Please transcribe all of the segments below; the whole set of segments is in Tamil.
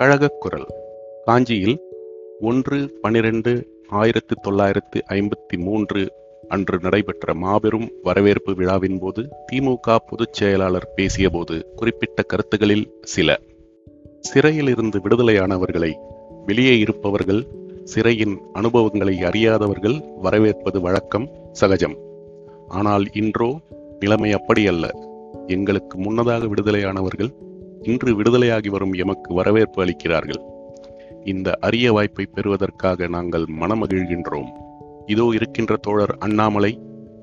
கழகக் குரல். காஞ்சியில் ஒன்று பனிரெண்டு ஆயிரத்து தொள்ளாயிரத்து ஐம்பத்தி மூன்று அன்று நடைபெற்ற மாபெரும் வரவேற்பு விழாவின் போது திமுக பொதுச் செயலாளர் பேசியபோது குறிப்பிட்ட கருத்துகளில் சில. சிறையிலிருந்து விடுதலையானவர்களை வெளியே இருப்பவர்கள் சிறையின் அனுபவங்களை அறியாதவர்கள் வரவேற்பது வழக்கம் சகஜம். ஆனால் இன்றோ நிலைமை அப்படியல்ல. எங்களுக்கு முன்னதாக விடுதலையானவர்கள் இன்று விடுதலையாகி வரும் எமக்கு வரவேற்பு அளிக்கிறார்கள். இந்த அரிய வாய்ப்பை பெறுவதற்காக நாங்கள் மனமகிழ்கின்றோம். இதோ இருக்கின்ற தோழர் அண்ணாமலை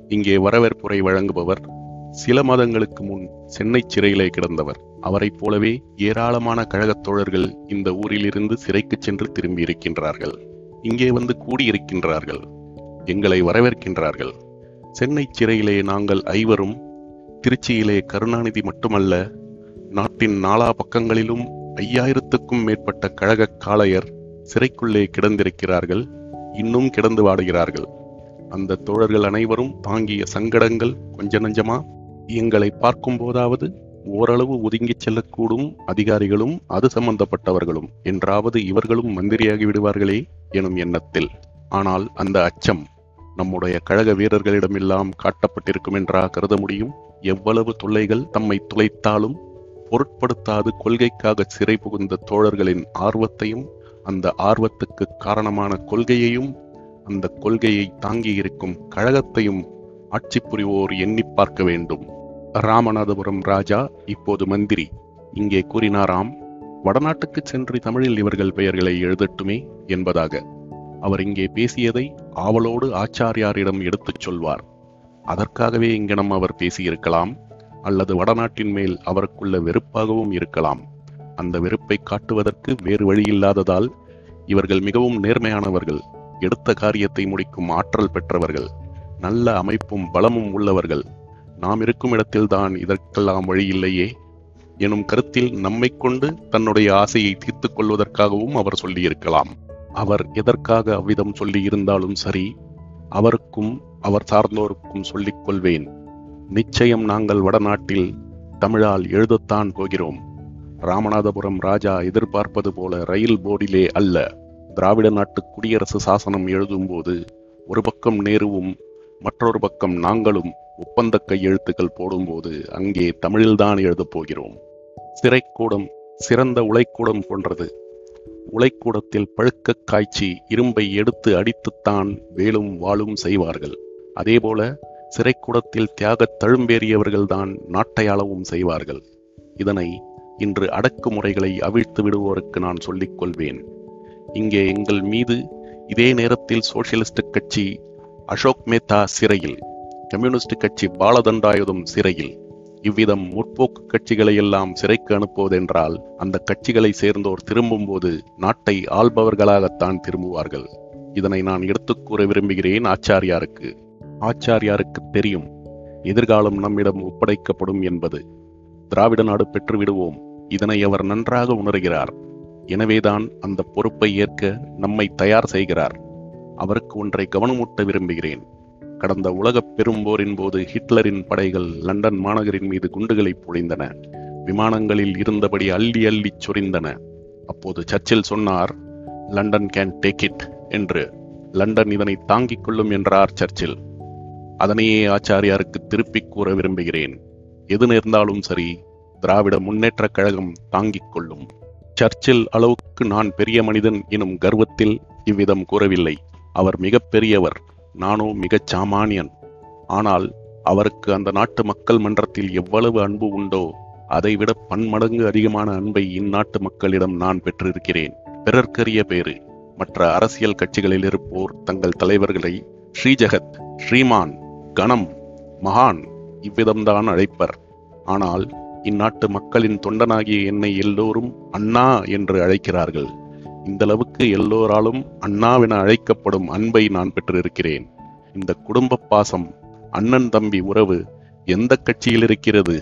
இங்கே வரவேற்புரை வழங்குபவர் சில மாதங்களுக்கு முன் சென்னை சிறையிலே கிடந்தவர். அவரைப் போலவே ஏராளமான கழகத் தோழர்கள் இந்த ஊரிலிருந்து சிறைக்கு சென்று திரும்பி இருக்கின்றார்கள். இங்கே வந்து கூடியிருக்கின்றார்கள். எங்களை வரவேற்கின்றார்கள். சென்னை சிறையிலே நாங்கள் ஐவரும் திருச்சியிலே கருணாநிதி மட்டுமல்ல நாட்டின் நாலா பக்கங்களிலும் ஐயாயிரத்துக்கும் மேற்பட்ட கழக காளையர் சிறைக்குள்ளே கிடந்திருக்கிறார்கள். இன்னும் கிடந்து வாடுகிறார்கள். அந்த தோழர்கள் அனைவரும் தாங்கிய சங்கடங்கள் கொஞ்ச நஞ்சமா? எங்களை பார்க்கும் போதாவது ஓரளவு ஒதுங்கிச் செல்லக்கூடும் அதிகாரிகளும் அது சம்பந்தப்பட்டவர்களும். என்றாவது இவர்களும் மந்திரியாகி விடுவார்களே எனும் எண்ணத்தில். ஆனால் அந்த அச்சம் நம்முடைய கழக வீரர்களிடமெல்லாம் காட்டப்பட்டிருக்கும் என்றா கருத முடியும்? எவ்வளவு தொல்லைகள் தம்மை துளைத்தாலும் பொருட்படுத்தாது கொள்கைக்காக சிறை புகுந்த தோழர்களின் ஆர்வத்தையும் அந்த ஆர்வத்துக்கு காரணமான கொள்கையையும் அந்த கொள்கையை தாங்கியிருக்கும் கழகத்தையும் ஆட்சி புரிவோர் எண்ணி பார்க்க வேண்டும். ராமநாதபுரம் ராஜா இப்போது மந்திரி. இங்கே கூறினாராம் வடநாட்டுக்கு சென்று தமிழில் இவர்கள் பெயர்களை எழுதட்டுமே என்பதாக. அவர் இங்கே பேசியதை ஆவலோடு ஆச்சாரியாரிடம் எடுத்துச் சொல்வார். அதற்காகவே இங்கனம் அவர் பேசியிருக்கலாம். அல்லது வடநாட்டின் மேல் அவருக்குள்ள வெறுப்பாகவும் இருக்கலாம். அந்த வெறுப்பை காட்டுவதற்கு வேறு வழியில்லாததால் இவர்கள் மிகவும் நேர்மையானவர்கள் எடுத்த காரியத்தை முடிக்கும் ஆற்றல் பெற்றவர்கள் நல்ல அமைப்பும் பலமும் உள்ளவர்கள். நாம் இருக்கும் இடத்தில்தான் இதற்கெல்லாம் வழி இல்லையே எனும் கருத்தில் நம்மை கொண்டு தன்னுடைய ஆசையை தீர்த்து கொள்வதற்காகவும் அவர் சொல்லியிருக்கலாம். அவர் எதற்காக அவ்விதம் சொல்லியிருந்தாலும் சரி அவருக்கும் அவர் சார்ந்தோருக்கும் சொல்லிக் கொள்வேன். நிச்சயம் நாங்கள் வடநாட்டில் தமிழால் எழுதத்தான் போகிறோம். ராமநாதபுரம் ராஜா எதிர்பார்ப்பது போல ரயில் போர்டிலே அல்ல. திராவிட நாட்டு குடியரசு சாசனம் எழுதும்போது ஒரு பக்கம் நேருவும் மற்றொரு பக்கம் நாங்களும் ஒப்பந்த கையெழுத்துக்கள் போடும்போது அங்கே தமிழில்தான் எழுதப் போகிறோம். சிறைக்கூடம் சிறந்த உலைக்கூடம் போன்றது. உலைக்கூடத்தில் பழுக்க காய்ச்சி இரும்பை எடுத்து அடித்துத்தான் வேலும் வாளும் செய்வார்கள். அதேபோல சிறைக்கூடத்தில் தியாகத் தழும்பேறியவர்கள்தான் நாட்டை அளவும் செய்வார்கள். இதனை இன்று அடக்குமுறைகளை அவிழ்த்து விடுவோருக்கு நான் சொல்லிக் கொள்வேன். இங்கே எங்கள் மீது இதே நேரத்தில் சோசியலிஸ்ட் கட்சி அசோக் மேத்தா சிறையில் கம்யூனிஸ்ட் கட்சி பாலதண்டாயுதம் சிறையில். இவ்விதம் முற்போக்கு கட்சிகளை எல்லாம் சிறைக்கு அனுப்புவதென்றால் அந்த கட்சிகளை சேர்ந்தோர் திரும்பும் போது நாட்டை ஆள்பவர்களாகத்தான் திரும்புவார்கள். இதனை நான் எடுத்துக் கூற விரும்புகிறேன் ஆச்சாரியாருக்கு. ஆச்சாரியாருக்கு தெரியும். எதிர்காலம் நம்மிடம் ஒப்படைக்கப்படும் என்பது. திராவிட நாடு பெற்றுவிடுவோம். இதனை அவர் நன்றாக உணர்கிறார். எனவேதான் அந்த பொறுப்பை ஏற்க நம்மை தயார் செய்கிறார். அவருக்கு ஒன்றை கவனமூட்ட விரும்புகிறேன். கடந்த உலகப் பெரும்போரின் போது ஹிட்லரின் படைகள் லண்டன் மாநகரின் மீது குண்டுகளை பொழிந்தன. விமானங்களில் இருந்தபடி அள்ளி அள்ளி சொரிந்தன. அப்போது சர்ச்சில் சொன்னார் லண்டன் கேன் டேக் இட் என்று. லண்டன் இதனை தாங்கிக் கொள்ளும் என்றார் சர்ச்சில். அதனையே ஆச்சாரியாருக்கு திருப்பிக் கூற விரும்புகிறேன். எது நேர்ந்தாலும் சரி திராவிட முன்னேற்றக் கழகம் தாங்கிக் கொள்ளும். சர்ச்சில் அளவுக்கு நான் பெரிய மனிதன் எனும் கர்வத்தில் இவ்விதம் கூறவில்லை. அவர் மிக பெரியவர் நானோ மிகச் சாமானியன். ஆனால் அவருக்கு அந்த நாட்டு மக்கள் மன்றத்தில் எவ்வளவு அன்பு உண்டோ அதைவிட பன்மடங்கு அதிகமான அன்பை இந்நாட்டு மக்களிடம் நான் பெற்றிருக்கிறேன். பிறர்க்கரிய பேறு. மற்ற அரசியல் கட்சிகளில் இருப்போர் தங்கள் தலைவர்களை ஸ்ரீஜகத் ஸ்ரீமான் கணம் மகான் இவ்விதம்தான் அழைப்பர். ஆனால் இந்நாட்டு மக்களின் தொண்டனாகிய என்னை எல்லோரும் அண்ணா என்று அழைக்கிறார்கள். இந்த அளவுக்கு எல்லோராலும் அண்ணாவென அழைக்கப்படும் அன்பை நான் பெற்றிருக்கிறேன். இந்த குடும்ப பாசம் அண்ணன் தம்பி உறவு எந்த கட்சியில் இருக்கிறது?